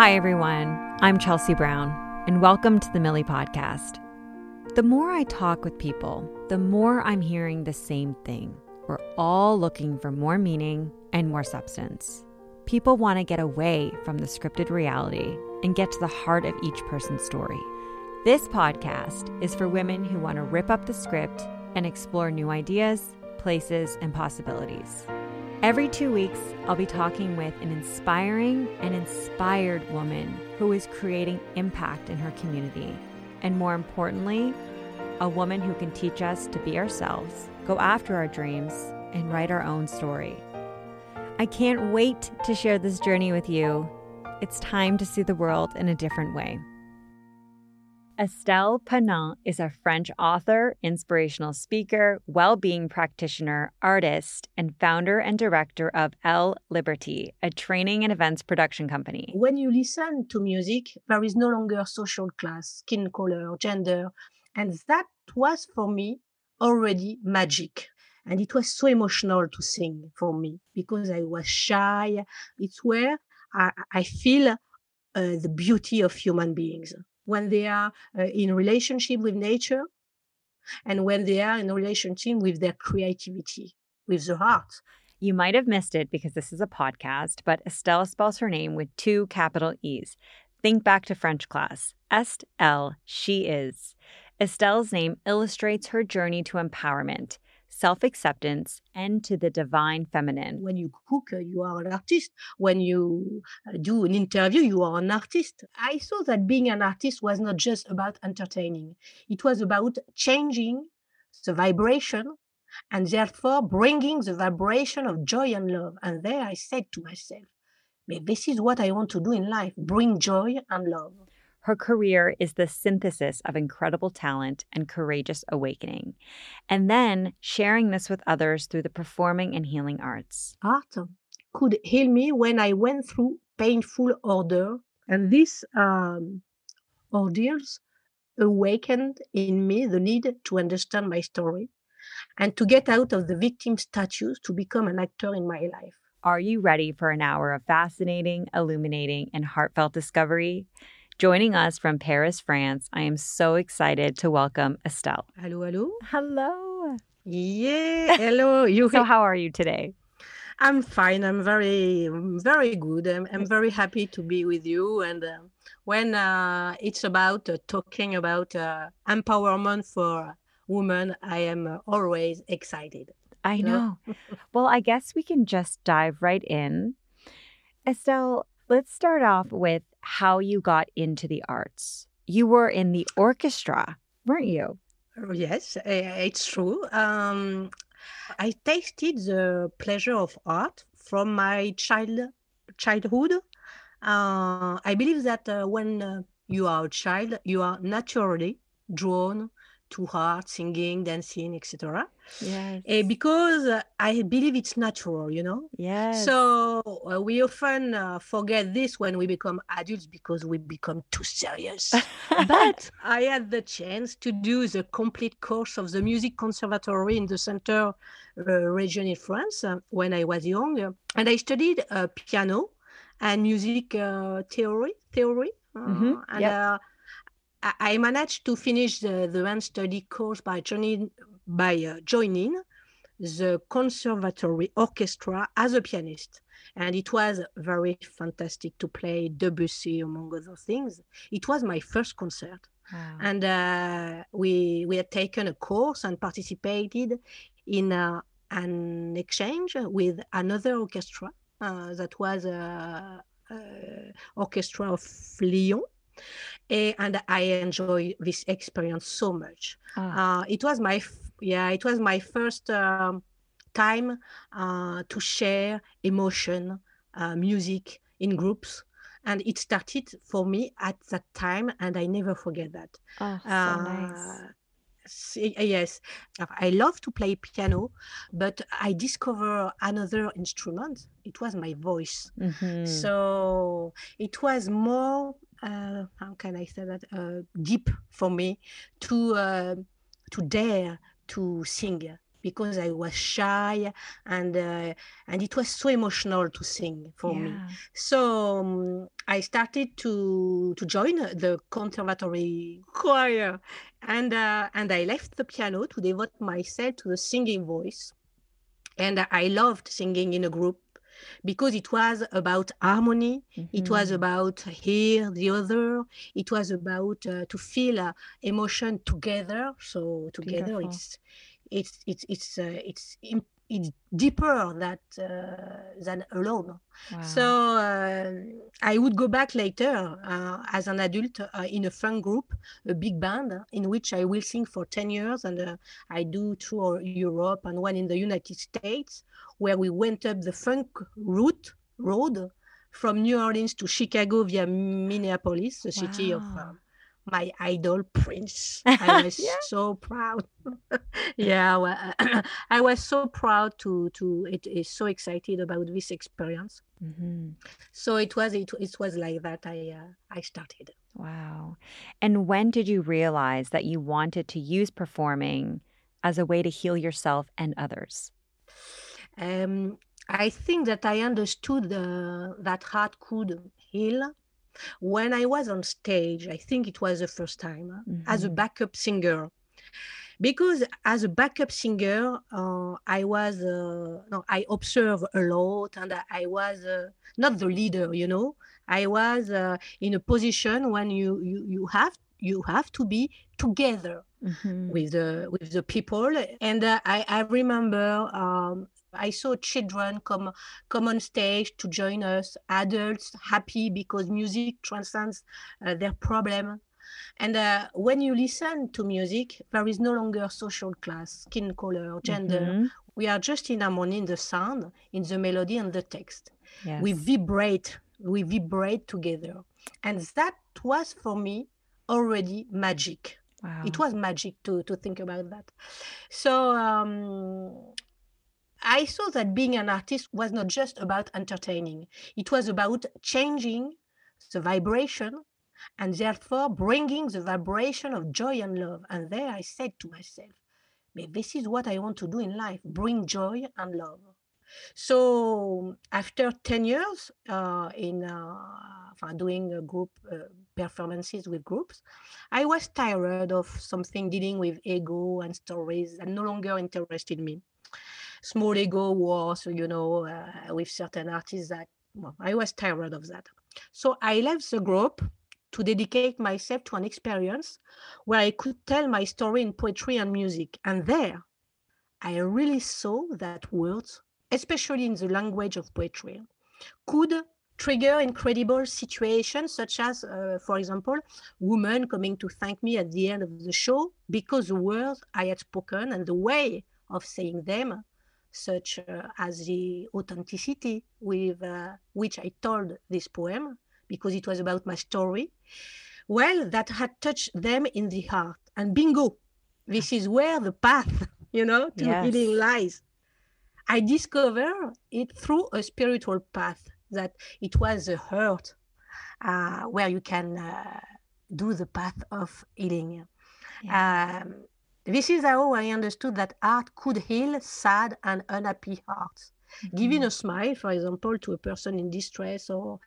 Hi, everyone. I'm Chelsea Brown, and welcome to the Millie Podcast. The more I talk with people, the more I'm hearing the same thing. We're all looking for more meaning and more substance. People want to get away from the scripted reality and get to the heart of each person's story. This podcast is for women who want to rip up the script and explore new ideas, places, and possibilities. Every two weeks, I'll be talking with an inspiring and inspired woman who is creating impact in her community. And more importantly, a woman who can teach us to be ourselves, go after our dreams, and write our own story. I can't wait to share this journey with you. It's time to see the world in a different way. Estelle Penain is a French author, inspirational speaker, well being practitioner, artist, and founder and director of Elle Liberty, a training and events production company. When you listen to music, there is no longer social class, skin color, gender. And that was for me already magic. And it was so emotional to sing for me because I was shy. It's where I, I feel uh, the beauty of human beings when they are uh, in relationship with nature and when they are in relationship with their creativity, with the heart. You might have missed it because this is a podcast, but Estelle spells her name with two capital E's. Think back to French class. Estelle, she is. Estelle's name illustrates her journey to empowerment self acceptance, and to the divine feminine. When you cook, uh, you are an artist. When you uh, do an interview, you are an artist. I saw that being an artist was not just about entertaining, it was about changing the vibration and therefore bringing the vibration of joy and love. And there I said to myself, this is what I want to do in life bring joy and love. Her career is the synthesis of incredible talent and courageous awakening, and then sharing this with others through the performing and healing arts. Art could heal me when I went through painful ordeal, and these um, ordeals awakened in me the need to understand my story and to get out of the victim status to become an actor in my life. Are you ready for an hour of fascinating, illuminating, and heartfelt discovery? Joining us from Paris, France, I am so excited to welcome Estelle. Hello, hello. Hello. Yeah, hello. You so how are you today? I'm fine. I'm very, very good. I'm, I'm very happy to be with you. And uh, when uh, it's about uh, talking about uh, empowerment for women, I am uh, always excited. I know. well, I guess we can just dive right in. Estelle, let's start off with how you got into the arts. You were in the orchestra, weren't you? Oh, yes, it's true. Um, I tasted the pleasure of art from my child childhood. Uh, I believe that uh, when uh, you are a child, you are naturally drawn to art, singing, dancing, etc. Yes. Uh, because uh, I believe it's natural, you know. Yes. So uh, we often uh, forget this when we become adults because we become too serious. but I had the chance to do the complete course of the music conservatory in the center uh, region in France uh, when I was young, and I studied piano and music theory. Theory. Mm-hmm. And yep. I managed to finish the, the advanced study course by joining, by uh, joining the conservatory orchestra as a pianist. And it was very fantastic to play Debussy, among other things. It was my first concert. Wow. And uh, we, we had taken a course and participated in uh, an exchange with another orchestra uh, that was uh, uh, orchestra of Lyon and I enjoy this experience so much. Ah. Uh, it was my yeah, it was my first um, time uh, to share emotion, uh, music in groups, and it started for me at that time, and I never forget that. Oh, so nice. Yes, I love to play piano, but I discover another instrument. It was my voice. Mm-hmm. So it was more uh, how can I say that uh, deep for me to uh, to dare to sing because I was shy and uh, and it was so emotional to sing for yeah. me. So um, I started to to join the conservatory choir, and uh, and I left the piano to devote myself to the singing voice. And I loved singing in a group because it was about harmony mm-hmm. it was mm-hmm. about hear the other it was about uh, to feel uh, emotion together so together Beautiful. it's it's it's it's uh, it's it's deeper that uh, than alone. Wow. So uh, I would go back later uh, as an adult uh, in a funk group, a big band in which I will sing for ten years, and uh, I do through Europe and one in the United States, where we went up the funk route road from New Orleans to Chicago via Minneapolis, the city of uh, my idol Prince. I was yeah. so proud. yeah, well, I was so proud to to it is so excited about this experience. Mm-hmm. So it was it, it was like that I uh, I started. Wow. And when did you realize that you wanted to use performing as a way to heal yourself and others? Um, I think that I understood uh, that heart could heal when I was on stage, I think it was the first time mm-hmm. as a mm-hmm. backup singer. Because as a backup singer, uh, I was uh, no, I observe a lot, and I was uh, not the leader. You know, I was uh, in a position when you you you have you have to be together mm-hmm. with the with the people. And uh, I I remember um, I saw children come come on stage to join us, adults happy because music transcends uh, their problem. And uh, when you listen to music, there is no longer social class, skin color, gender. Mm-hmm. We are just in harmony in the sound, in the melody, and the text. Yes. We vibrate, we vibrate together. And that was for me already magic. Wow. It was magic to to think about that. So um, I saw that being an artist was not just about entertaining, it was about changing the vibration and therefore bringing the vibration of joy and love. And there I said to myself, this is what I want to do in life bring joy and love. So after 10 years uh, in uh, doing group uh, performances with groups, I was tired of something dealing with ego and stories and no longer interested me small ego wars, you know, uh, with certain artists that well, I was tired of that. So I left the group to dedicate myself to an experience where I could tell my story in poetry and music. And there, I really saw that words, especially in the language of poetry, could trigger incredible situations, such as, uh, for example, women coming to thank me at the end of the show because the words I had spoken and the way of saying them such uh, as the authenticity with uh, which I told this poem, because it was about my story, well, that had touched them in the heart. And bingo, this is where the path, you know, to yes. healing lies. I discovered it through a spiritual path, that it was a heart uh, where you can uh, do the path of healing. Yeah. Um, this is how I understood that art could heal sad and unhappy hearts. Mm-hmm. Giving a smile, for example, to a person in distress, or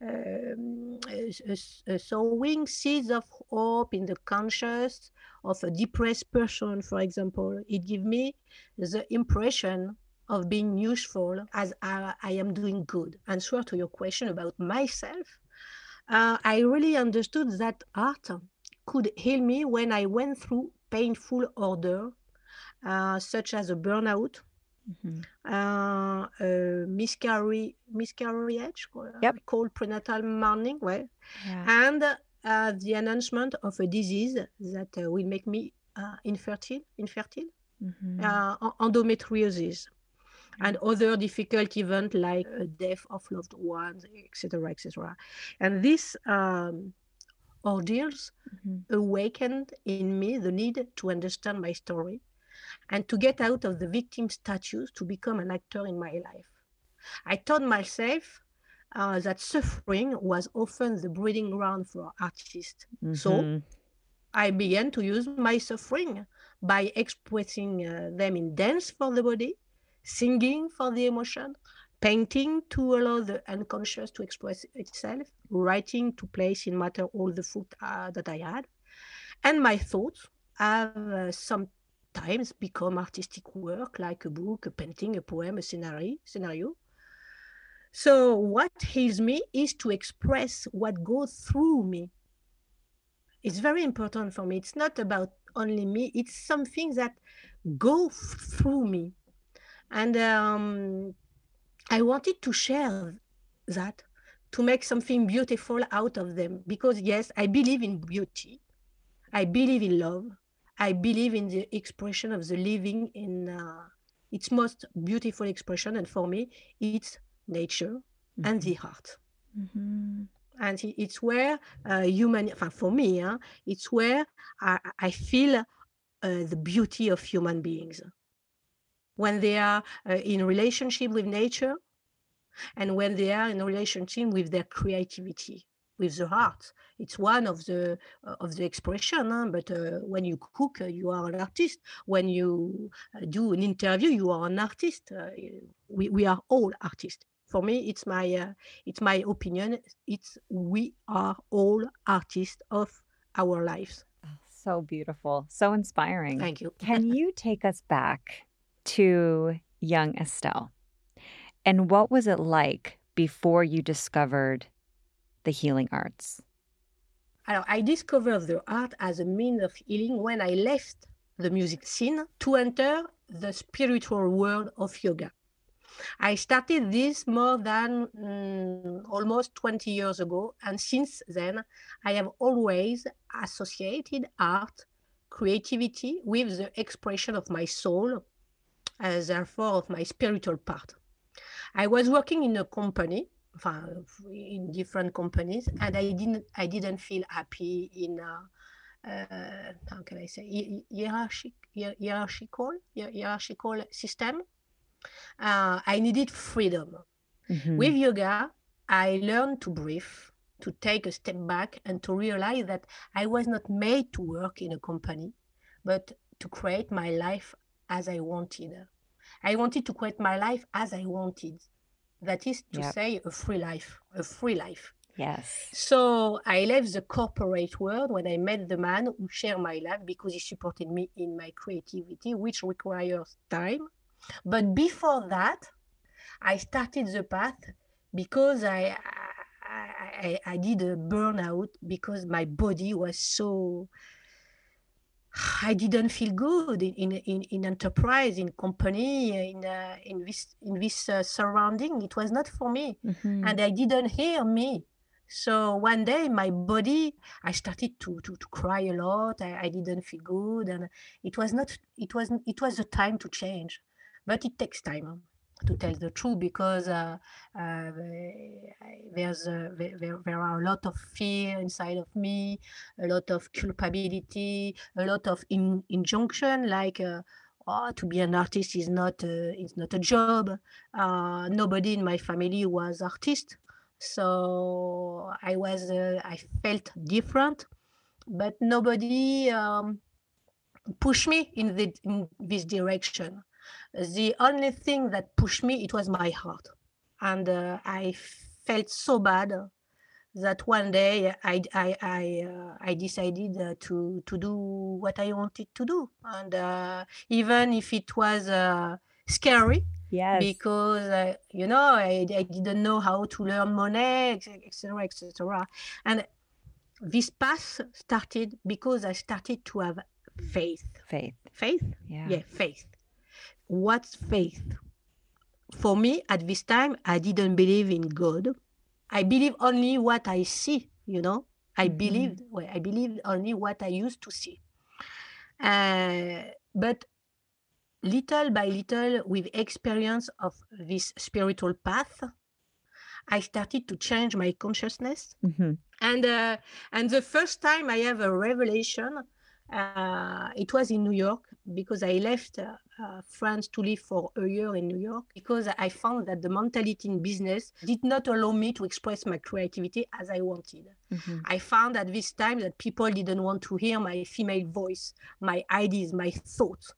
um, sowing seeds of hope in the conscience of a depressed person, for example, it gives me the impression of being useful as I, I am doing good. Answer to your question about myself, uh, I really understood that art could heal me when I went through painful order, uh, such as a burnout, mm-hmm. uh, a miscarriage, miscarriage yep. called prenatal mourning, well, yeah. and uh, the announcement of a disease that uh, will make me uh, infertile, infertile, mm-hmm. Uh, endometriosis and other difficult events like death of loved ones, etc., etc. And this um, ordeals mm-hmm. awakened in me the need to understand my story and to get out of the victim status to become an actor in my life. I told myself uh, that suffering was often the breeding ground for artists. Mm-hmm. So I began to use my suffering, by expressing uh, them in dance for the body, singing for the emotion, painting to allow the unconscious to express itself, writing to place in matter all the thoughts uh, that I had. And my thoughts have uh, sometimes become artistic work like a book, a painting, a poem, a scenario. scenario. So what heals me is to express what goes through me. It's very important for me. It's not about only me. It's something that go through me. And um, I wanted to share that to make something beautiful out of them. Because yes i believe in beauty. I believe in love. I believe in the expression of the living in uh, its most beautiful expression. And for me it's nature mm-hmm. and the heart. Mm-hmm. and it's where uh, human for me huh, it's where i, I feel uh, the beauty of human beings when they are uh, in relationship with nature and when they are in a relationship with their creativity with the heart. It's one of the uh, of the expression huh? but uh, when you cook uh, you are an artist. When you uh, do an interview you are an artist. Uh, we, we are all artists. For me it's my uh, it's my opinion. It's we are all artists of our lives. Oh, so beautiful. So inspiring. Thank you. Can you take us back to young estelle and what was it like before you discovered the healing arts? I discovered the art as a means of healing when I left the music scene to enter the spiritual world of yoga. I started this more than um, almost 20 years ago, and since then, I have always associated art, creativity with the expression of my soul, as therefore of my spiritual part. I was working in a company, in different companies, and I didn't I didn't feel happy in uh, uh, how can I say hierarchic, hierarchical hierarchical system. Uh, I needed freedom. Mm-hmm. With yoga, I learned to breathe, to take a step back, and to realize that I was not made to work in a company, but to create my life as I wanted. I wanted to create my life as I wanted. That is to yep. say, a free life, a free life. Yes. So I left the corporate world when I met the man who shared my life because he supported me in my creativity, which requires time. But before that, I started the path because I I, I, I did a burnout because my body was so I didn't feel good in in, in enterprise, in company, in uh, in this in this uh, surrounding. It was not for me, mm-hmm. and I didn't hear me. So one day, my body, I started to to, to cry a lot. I, I didn't feel good, and it was not. It was it was the time to change, but it takes time to tell the truth because uh, uh, there's there, there are a lot of fear inside of me a lot of culpability a lot of in, injunction like uh, oh, to be an artist is not a, is not a job. Uh, nobody in my family was artist so i was uh, i felt different but nobody um, pushed me in, the, in this direction the only thing that pushed me it was my heart. And uh, i felt so bad that one day i i i, uh, I decided uh, to to do what i wanted to do. And uh, even if it was uh, scary yes. because uh, you know I, I didn't know how to learn money etc etc and this path started because i started to have faith. Faith. Faith? Yeah, yeah faith what's faith? For me, at this time, I didn't believe in God. I believe only what I see, you know. I mm-hmm. believed, well, I believed only what I used to see. Uh, but little by little, with experience of this spiritual path, I started to change my consciousness. Mm-hmm. And uh, and the first time I have a revelation Uh, it was in New York because I left uh, uh, France to live for a year in New York because I found that the mentality in business did not allow me to express my creativity as I wanted. Mm-hmm. I found at this time that people didn't want to hear my female voice, my ideas, my thoughts.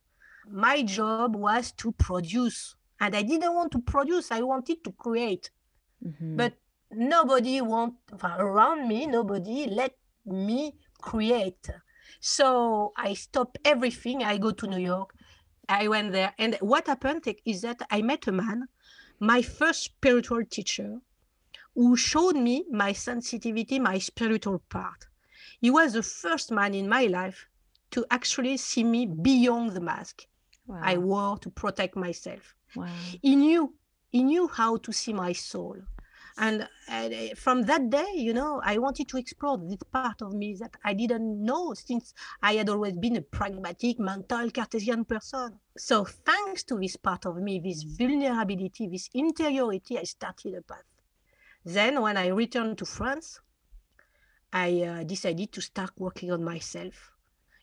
My job was to produce, and I didn't want to produce, I wanted to create. Mm-hmm. But nobody want around me, nobody let me create. So I stopped everything. I go to New York. I went there. And what happened is that I met a man, my first spiritual teacher, who showed me my sensitivity, my spiritual part. He was the first man in my life to actually see me beyond the mask wow. I wore to protect myself. Wow. He knew he knew how to see my soul and, uh, from that day you know i wanted to explore this part of me that i didn't know since i had always been a pragmatic mental cartesian person. So thanks to this part of me this vulnerability this interiority i started a path. Then when i returned to france i uh, decided to start working on myself.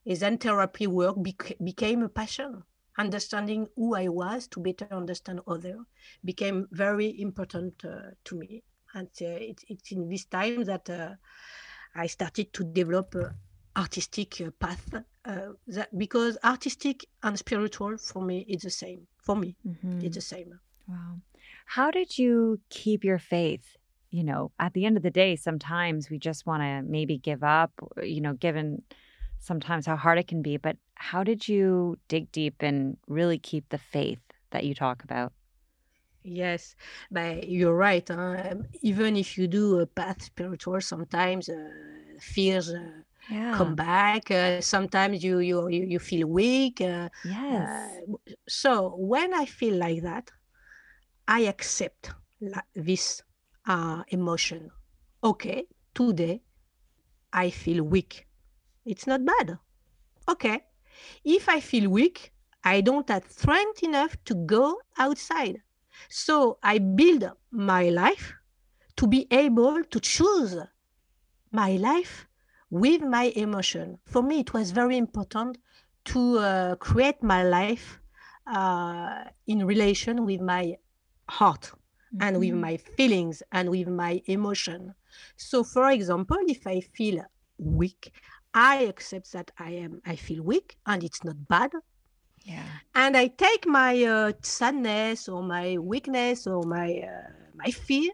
And then therapy work bec- became a passion understanding who I was to better understand other became very important uh, to me. And uh, it, it's in this time that uh, I started to develop artistic uh, path uh, that, because artistic and spiritual for me is the same. For me, mm-hmm. it's the same. Wow. How did you keep your faith? You know, at the end of the day, sometimes we just want to maybe give up, you know, given sometimes how hard it can be. But how did you dig deep and really keep the faith that you talk about? Yes, but you're right. Huh? Even if you do a path spiritual, sometimes uh, fears uh, yeah. come back. Uh, sometimes you, you you feel weak. Uh, yes. Uh, so when I feel like that, I accept this uh, emotion. Okay, today I feel weak. It's not bad. Okay, if I feel weak, I don't have strength enough to go outside. So I build my life to be able to choose my life with my emotion. For me, it was very important to uh, create my life uh, in relation with my heart mm-hmm. and with mm-hmm. my feelings and with my emotion. So, for example, if I feel weak, I accept that I am I feel weak and it's not bad. Yeah. And I take my uh, sadness or my weakness or my uh, my fear,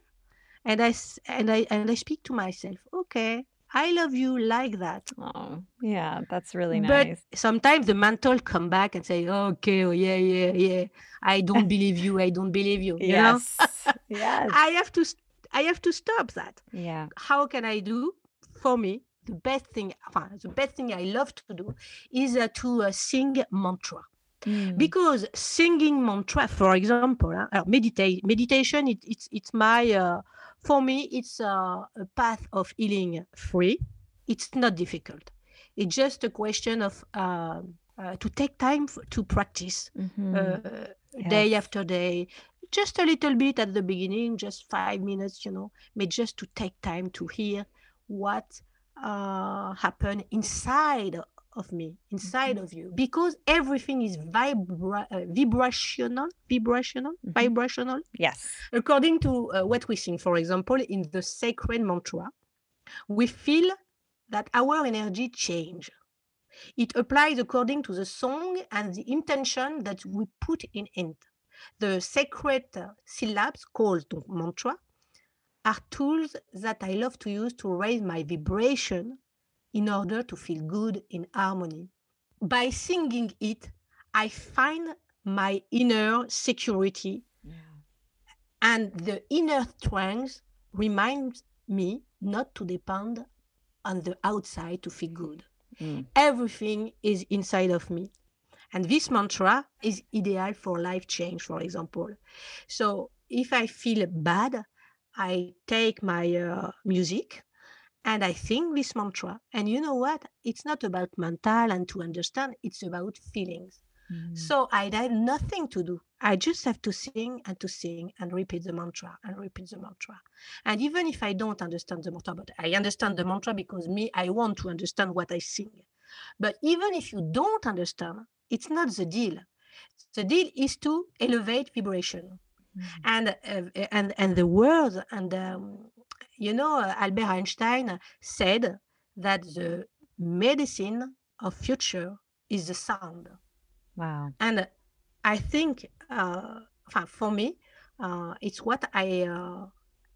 and I and I and I speak to myself. Okay, I love you like that. Oh, yeah, that's really nice. But sometimes the mental come back and say, "Okay, oh, yeah, yeah, yeah, I don't believe you. I don't believe you." you yes, yes. I have to. I have to stop that. Yeah. How can I do for me? The best thing, the best thing I love to do is uh, to uh, sing mantra. Mm. Because singing mantra, for example, uh, medita- meditation, it, it's it's my uh, for me it's uh, a path of healing free. It's not difficult. It's just a question of uh, uh, to take time f- to practice mm-hmm. Uh, day after day, just a little bit at the beginning, just five minutes, you know, but just to take time to hear what uh, happen inside of me inside mm-hmm. of you. Because everything is vibra- uh, vibrational vibrational mm-hmm. vibrational. Yes. According to uh, what we sing for example in the sacred mantra we feel that our energy change. It applies according to the song and the intention that we put in it. The sacred uh, syllables called mantra are tools that i love to use to raise my vibration in order to feel good in harmony. By singing it, I find my inner security yeah. and the inner strength reminds me not to depend on the outside to feel good. Mm. Everything is inside of me. And this mantra is ideal for life change, for example. So if I feel bad, I take my uh, music and I sing this mantra. And you know what? It's not about mental and to understand, it's about feelings. Mm. So I had nothing to do. I just have to sing and to sing and repeat the mantra and repeat the mantra. And even if I don't understand the mantra, but I understand the mantra because me, I want to understand what I sing. But even if you don't understand, it's not the deal. The deal is to elevate vibration. Mm-hmm. And, uh, and, and the world, and um, you know, uh, Albert Einstein said that the medicine of future is the sound. Wow. And I think uh, for me, uh, it's what I uh,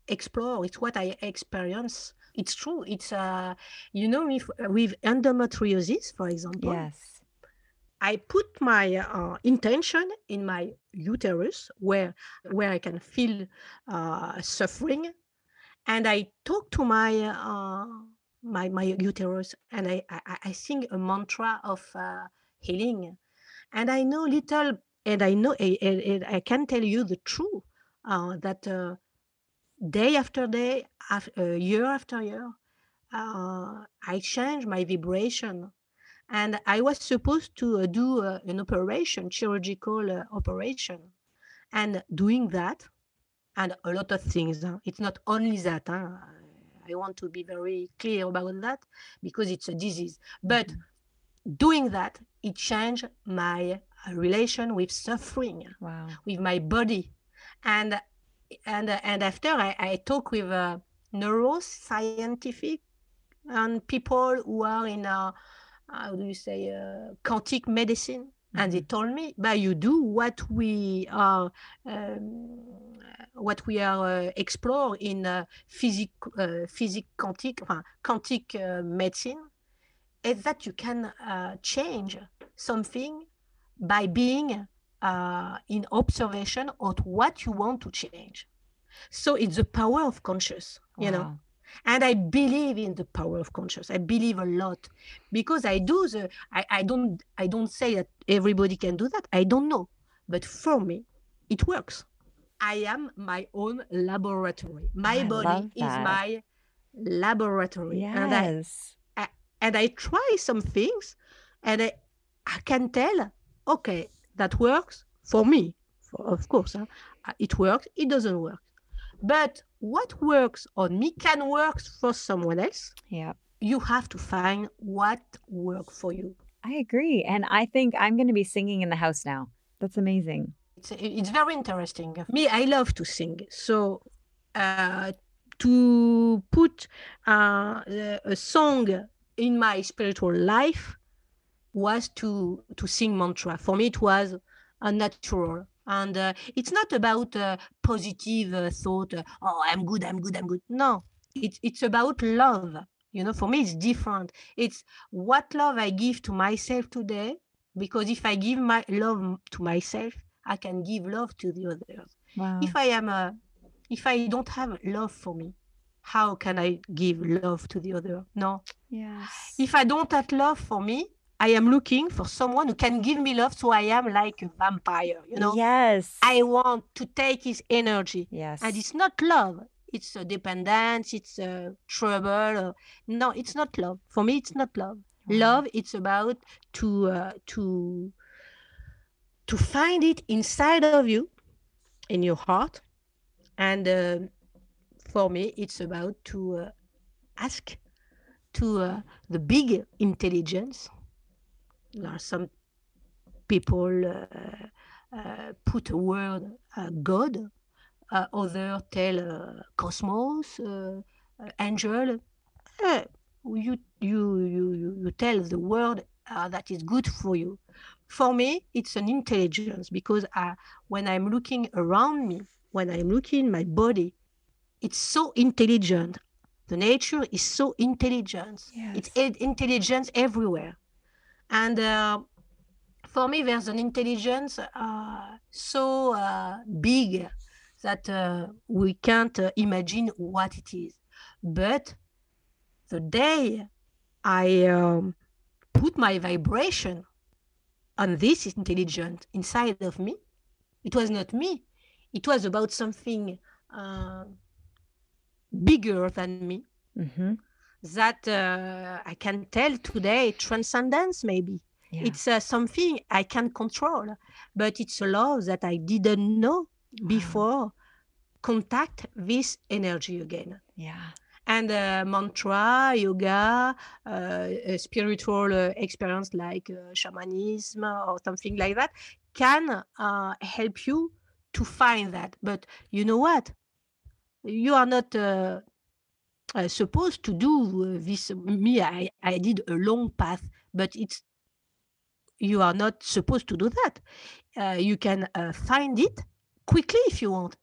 explore, it's what I experience. It's true. It's, uh, you know, if, with endometriosis, for example. Yes. I put my uh, intention in my uterus where where I can feel uh, suffering, and I talk to my uh, my my uterus, and I, I, I sing a mantra of uh, healing, and I know little, and I know I, I can tell you the truth uh, that uh, day after day, year after year, I change my vibration and I was supposed to uh, do uh, an operation, chirurgical uh, operation, and doing that, and a lot of things. Huh? It's not only that. Huh? I want to be very clear about that because it's a disease. But mm-hmm. doing that, it changed my relation with suffering, wow. with my body, and and and after I, I talk with uh, neuroscientific and people who are in a how do you say uh, quantic medicine mm-hmm. and they mm-hmm. told me but you do what we are um, what we are uh, explore in uh, physic uh, physic quantic uh, quantic uh, medicine is that you can uh, change something by being uh, in observation of what you want to change so it's the power of conscious you wow. know and i believe in the power of conscious i believe a lot. Because i do the I, I don't i don't say that everybody can do that. I don't know. But for me it works. I am my own laboratory. My I body is my laboratory. Yes. and I, I and i try some things. And i i can tell okay that works for me. For, of course huh? Uh, it works. It doesn't work but what works on me can work for someone else. Yeah. You have to find what works for you. I agree. And I think I'm going to be singing in the house now. That's amazing. It's, it's very interesting. Me, I love to sing. So uh, to put uh, a song in my spiritual life was to to sing mantra. For me, it was a natural and uh, it's not about uh, positive uh, thought uh, oh i'm good i'm good i'm good. No it's it's about love. You know for me it's different. It's what love i give to myself today because if i give my love to myself i can give love to the others. Wow. if i am a if i don't have love for me how can i give love to the other? No. Yes. If i don't have love for me I am looking for someone who can give me love so I am like a vampire, you know? Yes. I want to take his energy. Yes. And it's not love. It's a dependence, it's a trouble. no, it's not love. For me, it's not love. Mm. Love, it's about to uh, to to find it inside of you, in your heart. And uh, for me, it's about to uh, ask to uh, the big intelligence some people uh, uh, put a word uh, God, uh, other tell uh, cosmos, uh, angel. Eh, you, you, you, you tell the word that is good for you. For me, it's an intelligence because when I'm looking around me, when I'm looking my body, it's so intelligent. The nature is so intelligent. Yes. It's intelligence everywhere. And uh, for me, there's an intelligence uh, so uh, big that uh, we can't uh, imagine what it is. But the day I um, put my vibration on this intelligence inside of me, it was not me. It was about something uh, bigger than me. Mm-hmm that uh, I can tell today transcendence maybe. Yeah. It's uh, something I can control, but it's a law that I didn't know before. Contact this energy again. Yeah. and uh, mantra yoga uh, spiritual uh, experience like uh, shamanism or something like that can uh, help you to find that but you know what you are not uh, supposed to do uh, this uh, me I, I did a long path but it's you are not supposed to do that uh, you can find it quickly if you want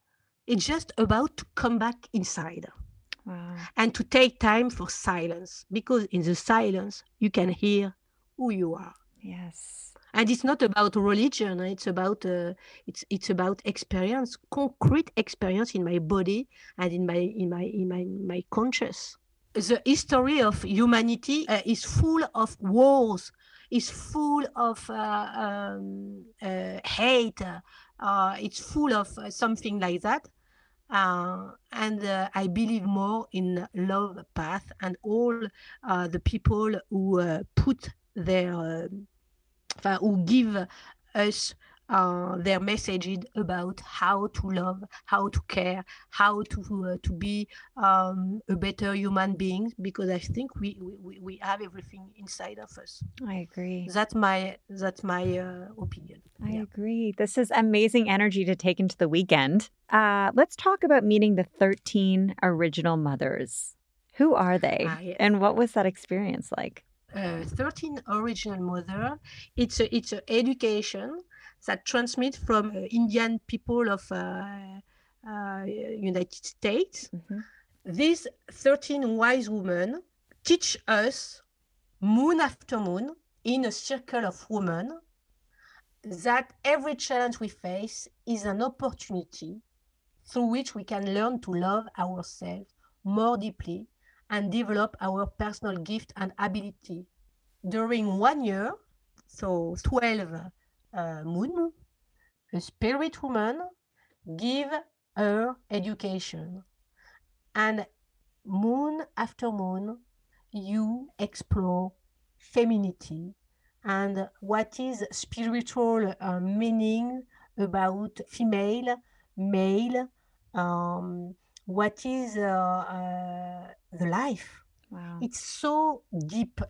it's just about to come back inside wow. and to take time for silence because in the silence you can hear who you are. Yes. And it's not about religion. It's about uh, it's it's about experience, concrete experience in my body and in my in my in my my conscious. The history of humanity uh, is full of wars, is full of uh, um, uh, hate. Uh, it's full of uh, something like that. And I believe more in love path and all the people who put their, uh, who give us uh, their messages about how to love, how to care, how to uh, to be um, a better human being. Because I think we, we, we have everything inside of us. I agree. That's my that's my uh, opinion. I yeah. agree. This is amazing energy to take into the weekend. Uh, let's talk about meeting the thirteen original mothers. Who are they, and what was that experience like? Uh, 13 original mother it's a, it's a education that transmit from uh, Indian people of uh, uh, United States. Mm-hmm. These 13 wise women teach us moon after moon in a circle of women that every challenge we face is an opportunity through which we can learn to love ourselves more deeply and develop our personal gift and ability. During one year, so 12 uh, moon, a spirit woman, give her education. And moon after moon, you explore femininity and what is spiritual uh, meaning about female, male, um, what is uh, uh, the life. Wow. It's so deep.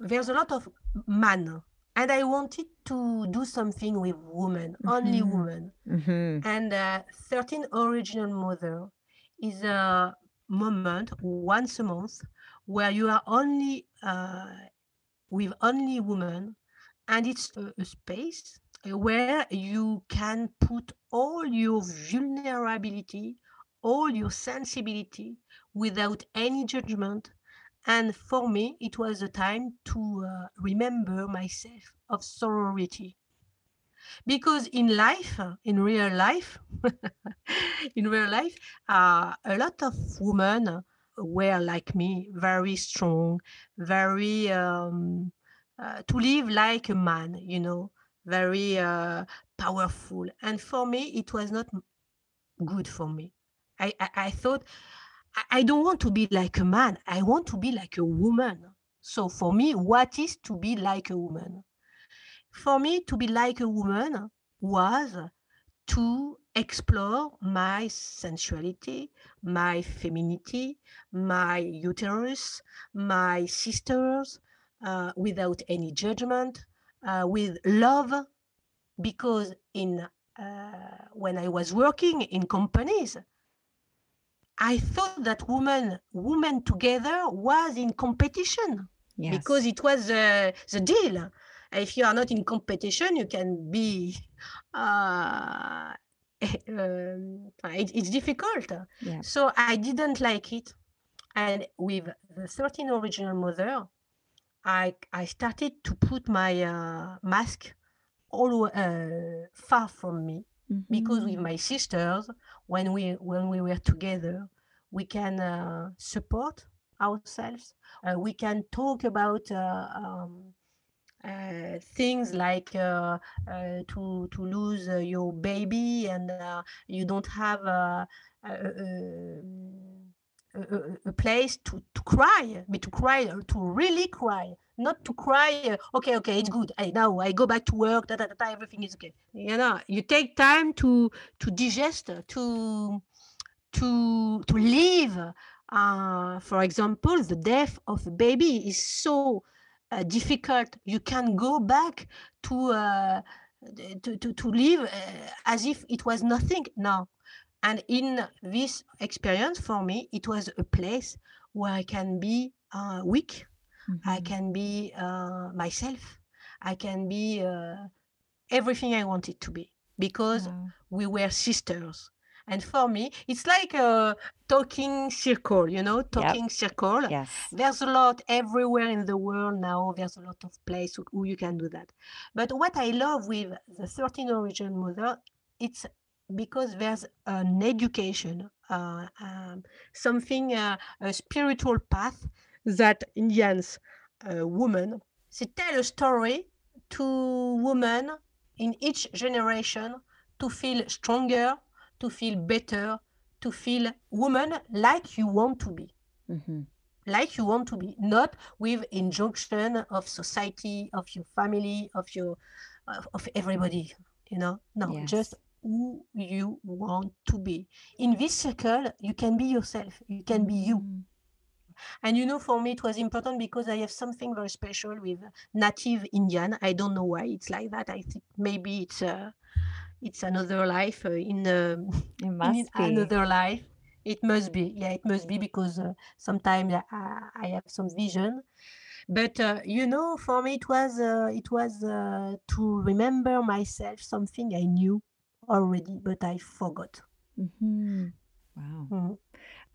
There's a lot of man and I wanted to do something with women, mm-hmm. only women. Mm-hmm. And uh, 13 Original Mother is a moment once a month where you are only uh, with only women, and it's a, a space where you can put all your vulnerability, all your sensibility without any judgment and for me, it was a time to uh, remember myself of sorority. Because in life, in real life, in real life, uh, a lot of women were like me, very strong, very um, uh, to live like a man, you know, very uh, powerful. And for me, it was not good for me. I, I, thought I don't want to be like a man. I want to be like a woman. So for me, what is to be like a woman? For me, to be like a woman was to explore my sensuality, my femininity, my uterus, my sisters, uh, without any judgment, uh, with love, because in uh, when I was working in companies, I thought that women women together was in competition yes. because it was uh, the deal. If you are not in competition, you can be. Uh, um, it, it's difficult. Yeah. So I didn't like it, and with the 13 original mother, I I started to put my uh, mask all uh, far from me mm-hmm. because with my sisters when we when we were together we can uh, support ourselves uh, we can talk about uh, um, uh, things like uh, uh, to to lose your baby and you don't have a, a, a, a, place to, to cry, but to cry, to really cry, not to cry. okay, okay, it's good. I now I go back to work. Da, da, da, everything is okay. You know, you take time to to digest, to to to live uh, for example, the death of a baby is so uh, difficult. You can go back to uh, to, to, to live uh, as if it was nothing now. And in this experience, for me, it was a place where I can be uh, weak, mm-hmm. I can be uh, myself, I can be everything I wanted to be because we were sisters and for me, it's like a talking circle, you know, talking yep. circle. Yes. There's a lot everywhere in the world now. There's a lot of place where you can do that. But what I love with the 13 origin mother, it's because there's an education, uh, um, something, uh, a spiritual path that Indians, uh, women, they tell a story to women in each generation to feel stronger, to feel better, to feel woman like you want to be. Mm-hmm. Like you want to be, not with injunction of society, of your family, of your of, of everybody. You know, no, yes. just who you want to be. In this circle, you can be yourself. You can be you. Mm-hmm. And you know, for me, it was important because I have something very special with native Indian. I don't know why it's like that. I think maybe it's uh, it's another life uh, in, uh, in another life it must be yeah it must be because uh, sometimes I, I, have some vision but uh, you know for me it was uh, it was uh, to remember myself something i knew already but i forgot mm-hmm. wow mm-hmm.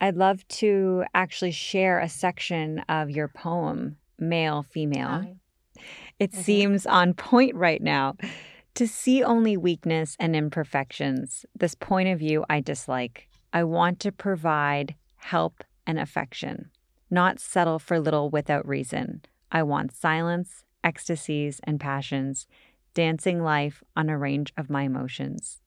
I'd love to actually share a section of your poem male female it mm-hmm. seems on point right now to see only weakness and imperfections, this point of view I dislike. I want to provide help and affection, not settle for little without reason. I want silence, ecstasies, and passions, dancing life on a range of my emotions.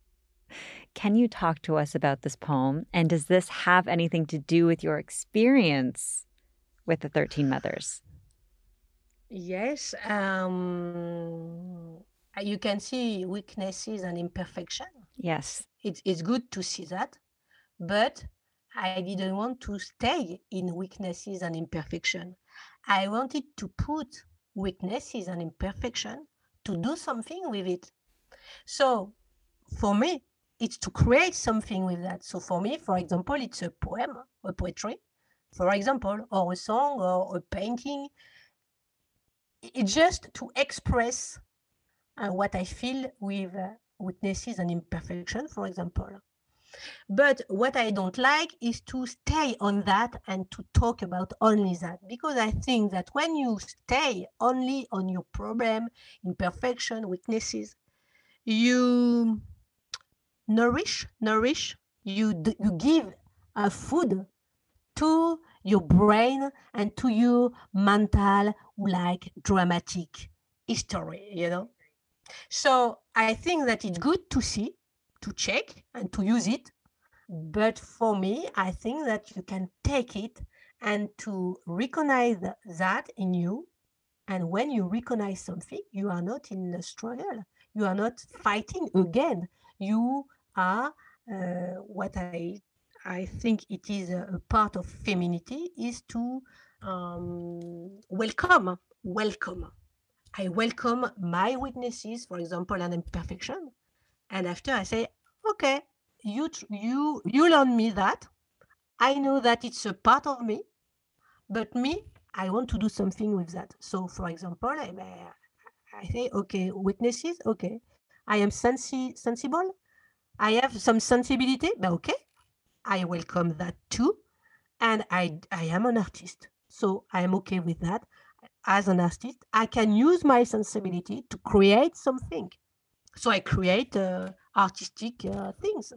Can you talk to us about this poem? And does this have anything to do with your experience with the 13 Mothers? Yes. Um, you can see weaknesses and imperfection. Yes. It's, it's good to see that. But I didn't want to stay in weaknesses and imperfection. I wanted to put weaknesses and imperfection to do something with it. So for me, it's to create something with that. So for me, for example, it's a poem, a poetry, for example, or a song or a painting. It's just to express uh, what I feel with uh, weaknesses and imperfection, for example. But what I don't like is to stay on that and to talk about only that, because I think that when you stay only on your problem, imperfection, weaknesses, you nourish, nourish, you, you give a food to your brain and to your mental, like dramatic history, you know. So I think that it's good to see, to check, and to use it. But for me, I think that you can take it and to recognize that in you. And when you recognize something, you are not in a struggle. You are not fighting again. You are uh, what I I think it is a, a part of femininity is to um, welcome, welcome I welcome my witnesses, for example, an imperfection. And after I say, okay, you you you learn me that. I know that it's a part of me, but me, I want to do something with that. So, for example, I, I say, okay, witnesses, okay, I am sensi- sensible. I have some sensibility, but okay, I welcome that too. And I, I am an artist. So I am okay with that as an artist, I can use my sensibility to create something. So I create uh, artistic uh, things.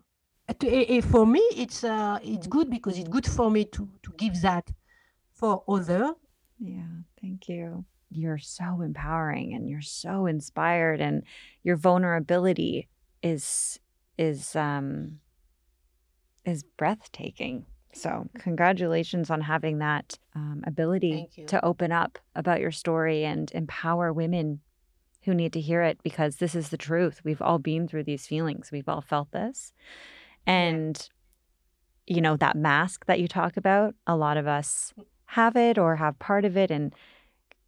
To, uh, for me, it's uh, it's good because it's good for me to to give that for other. Yeah, thank you. You're so empowering and you're so inspired, and your vulnerability is is um is breathtaking. So, congratulations on having that um, ability to open up about your story and empower women who need to hear it because this is the truth. We've all been through these feelings, we've all felt this. And you know, that mask that you talk about, a lot of us have it or have part of it. And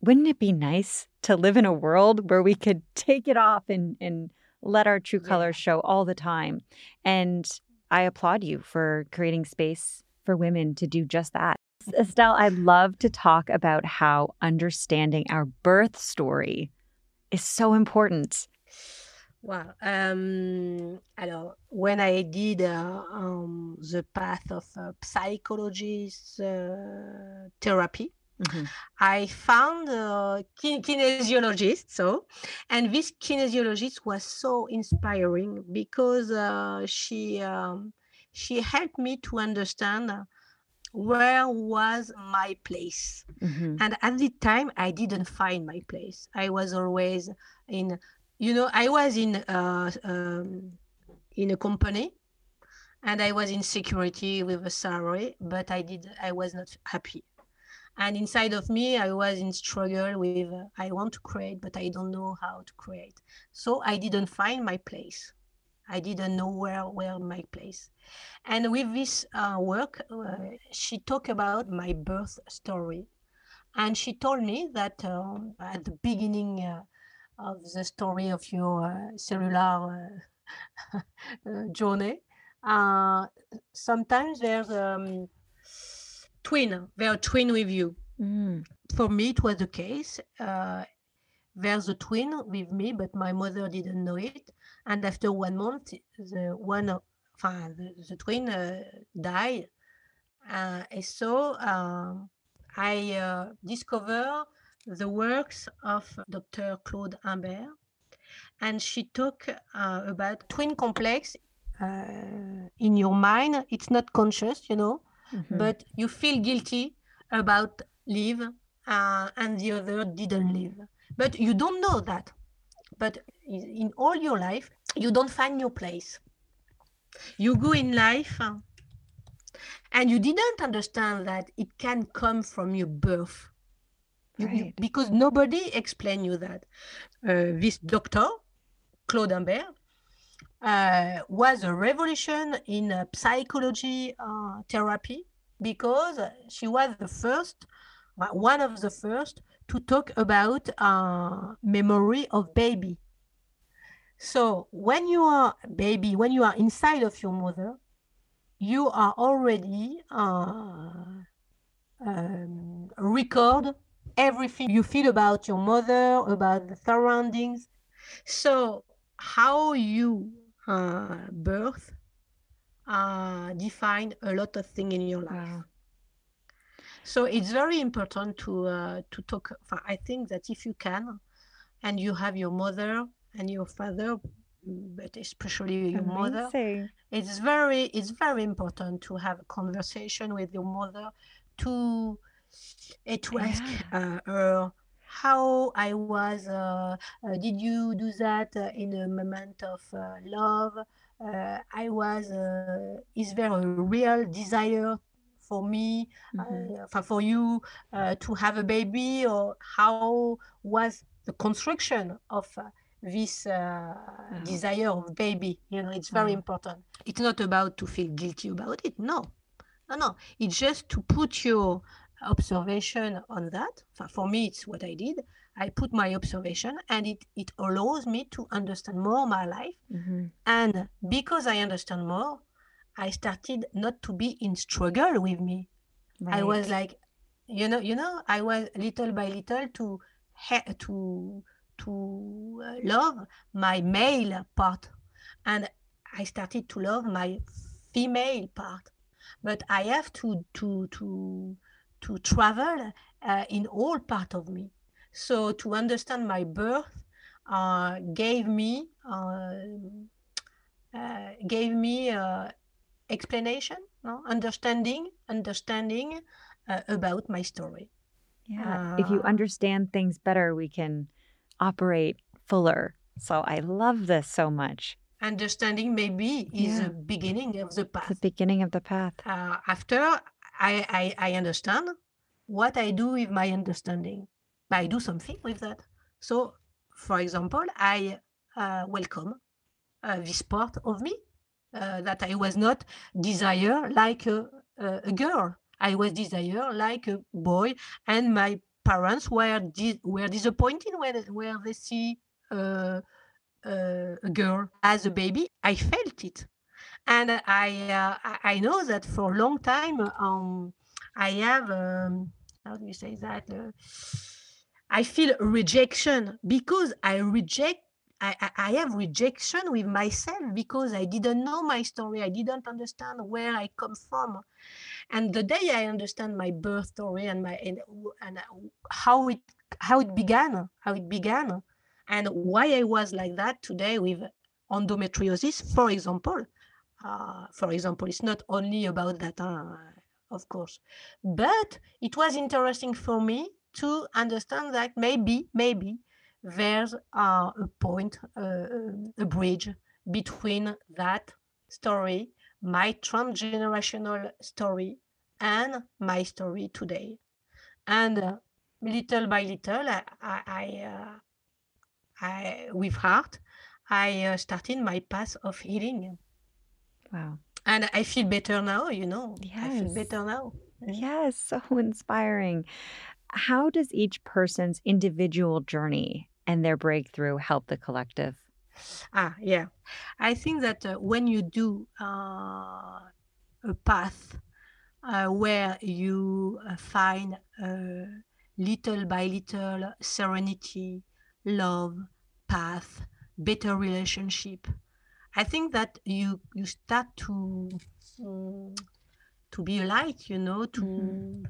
wouldn't it be nice to live in a world where we could take it off and, and let our true colors yeah. show all the time? And I applaud you for creating space for women to do just that. Estelle, I'd love to talk about how understanding our birth story is so important. Wow. Um, alors, when I did uh, um, the path of uh, psychologist uh, therapy, mm-hmm. I found a kin- kinesiologist. So, and this kinesiologist was so inspiring because uh, she um, she helped me to understand where was my place mm-hmm. and at the time i didn't find my place i was always in you know i was in uh, um, in a company and i was in security with a salary but i did i was not happy and inside of me i was in struggle with uh, i want to create but i don't know how to create. So i didn't find my place. I didn't know where where my place. And with this uh, work, uh, she talked about my birth story, and she told me that um, at the beginning uh, of the story of your uh, cellular uh, journey, sometimes there's um, twin. They're twin with you. Mm. For me, it was the case. there's a twin with me, but my mother didn't know it and after one month, the one, uh, the, the twin uh, died. Uh, and so um, I uh, discovered the works of Dr. Claude Imbert, and she talked uh, about twin complex uh, in your mind. It's not conscious, you know, mm-hmm. but you feel guilty about live, and the other didn't live. But you don't know that but in all your life you don't find your place you go in life uh, and you didn't understand that it can come from your birth you, right. you, because nobody explained you that uh, this doctor claude imbert uh, was a revolution in uh, psychology uh, therapy because she was the first one of the first to talk about uh, memory of baby. So when you are baby, when you are inside of your mother, you are already uh, um, record everything you feel about your mother, about the surroundings. So how you uh, birth uh, define a lot of things in your life. Wow. So it's very important to uh, to talk. I think that if you can, and you have your mother and your father, but especially your Amazing. mother, it's very it's very important to have a conversation with your mother to uh, to ask uh, her how I was. Uh, uh, did you do that uh, in a moment of uh, love? Uh, I was. Uh, is there a real desire for me, mm-hmm. uh, for you uh, to have a baby, or how was the construction of uh, this mm-hmm. desire of baby? You know, it's very mm-hmm. important. It's not about to feel guilty about it. No, no, no. It's just to put your observation on that. For me, it's what I did. I put my observation and it, it allows me to understand more my life. Mm-hmm. And because I understand more, I started not to be in struggle with me. Right. I was like, you know, you know, I was little by little to to to uh, love my male part, and I started to love my female part. But I have to to to to travel uh, in all part of me. So to understand my birth uh, gave me uh, uh, gave me uh, explanation, no? understanding, understanding uh, about my story. Yeah. If you understand things better, we can operate fuller. So I love this so much. Understanding maybe is yeah. the beginning of the path. The beginning of the path. Uh, after I, I, I understand what I do with my understanding. I do something with that. So, for example, I uh, welcome uh, this part of me uh, that I was not desire like a, a, girl. I was desire like a boy, and my parents were di- were disappointed when where they see uh, uh, a girl as a baby. I felt it, and I uh, I know that for a long time um, I have um, how do you say that uh, I feel rejection because I reject I, I have rejection with myself because I didn't know my story. I didn't understand where I come from. And the day I understand my birth story and my and, and how it how it began, how it began, and why I was like that today with endometriosis, for example. Uh, for example, it's not only about that, uh, of course, but it was interesting for me to understand that maybe, maybe there's uh, a point, uh, a bridge between that story, my transgenerational story, and my story today. And uh, little by little, I, I, uh, I with heart, I started my path of healing. Wow. And I feel better now, you know. Yes. I feel better now. Yes, so inspiring. How does each person's individual journey and their breakthrough help the collective? Ah, yeah. I think that uh, when you do uh, a path uh, where you uh, find uh, little by little serenity, love, path, better relationship, I think that you you start to um, to be a light, you know, to mm-hmm.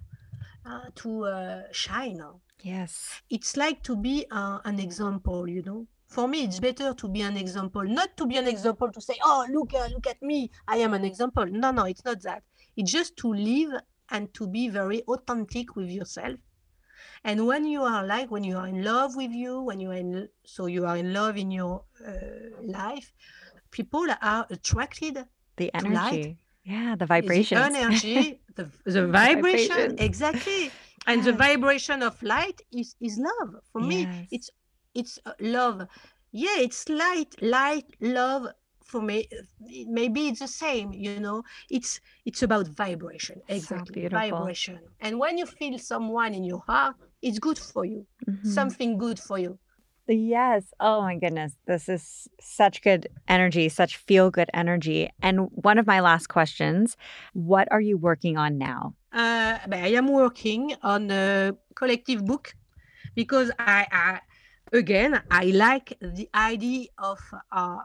Uh, to shine. Yes. It's like to be uh, an example, you know. For me, it's better to be an example, not to be an example to say, "Oh, look, uh, look at me, I am an example." No, no, it's not that. It's just to live and to be very authentic with yourself. And when you are like, when you are in love with you, when you are in, so you are in love in your uh, life, people are attracted. The energy. Yeah, the vibration. The energy, the, the vibration, exactly. And the vibration of light is is love. For yes. me it's it's uh, love. Yeah it's light light love for me. Maybe it's the same you know. It's it's about vibration. Exactly so vibration. And when you feel someone in your heart it's good for you. Mm-hmm. something good for you Yes. Oh my goodness. This is such good energy, such feel good energy. And one of my last questions what are you working on now? Uh, I am working on a collective book because I, I again, I like the idea of uh,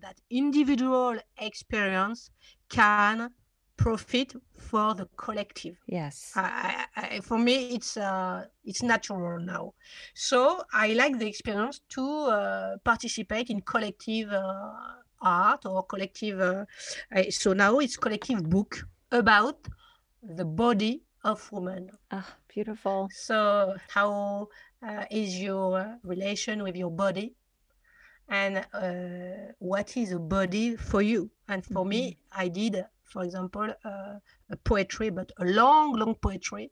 that individual experience can profit for the collective. Yes. I, I, for me, it's uh, it's natural now. So I like the experience to uh, participate in collective uh, art or collective. Uh, so now it's collective book about the body of woman. Ah, oh, beautiful. So how uh, is your relation with your body? And uh, what is a body for you? And for mm-hmm. me, I did for example, uh, a poetry, but a long, long poetry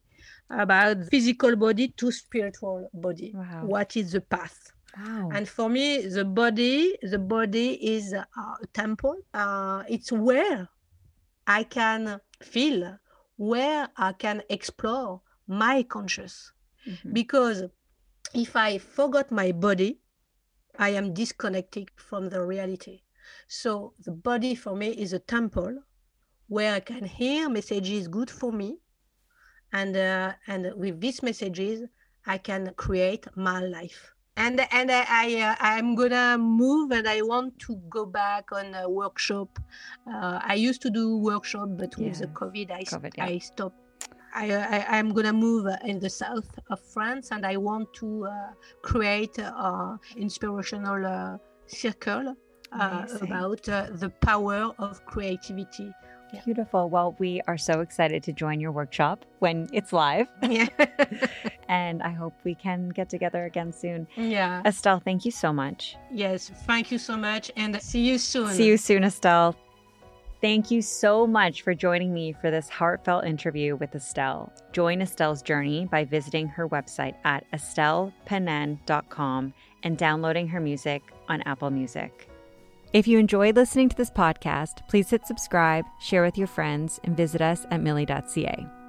about physical body to spiritual body. Wow. What is the path? Wow. And for me, the body, the body is a temple. Uh, it's where I can feel, where I can explore my conscious. Mm-hmm. Because if I forgot my body, I am disconnected from the reality. So the body for me is a temple where I can hear messages good for me, and uh, and with these messages I can create my life. And and I, I uh, I'm gonna move and I want to go back on a workshop. Uh, I used to do workshop, but with yeah. the COVID, I COVID, yeah. I stopped. I, I am gonna move in the south of France, and I want to uh, create an inspirational uh, circle uh, about uh, the power of creativity yeah. Beautiful. Well, we are so excited to join your workshop when it's live. Yeah. and I hope we can get together again soon. Yeah. Estelle, thank you so much. Yes, thank you so much. And see you soon. See you soon, Estelle. Thank you so much for joining me for this heartfelt interview with Estelle. Join Estelle's journey by visiting her website at estellepenain.com and downloading her music on Apple Music. If you enjoyed listening to this podcast, please hit subscribe, share with your friends, and visit us at millie.ca.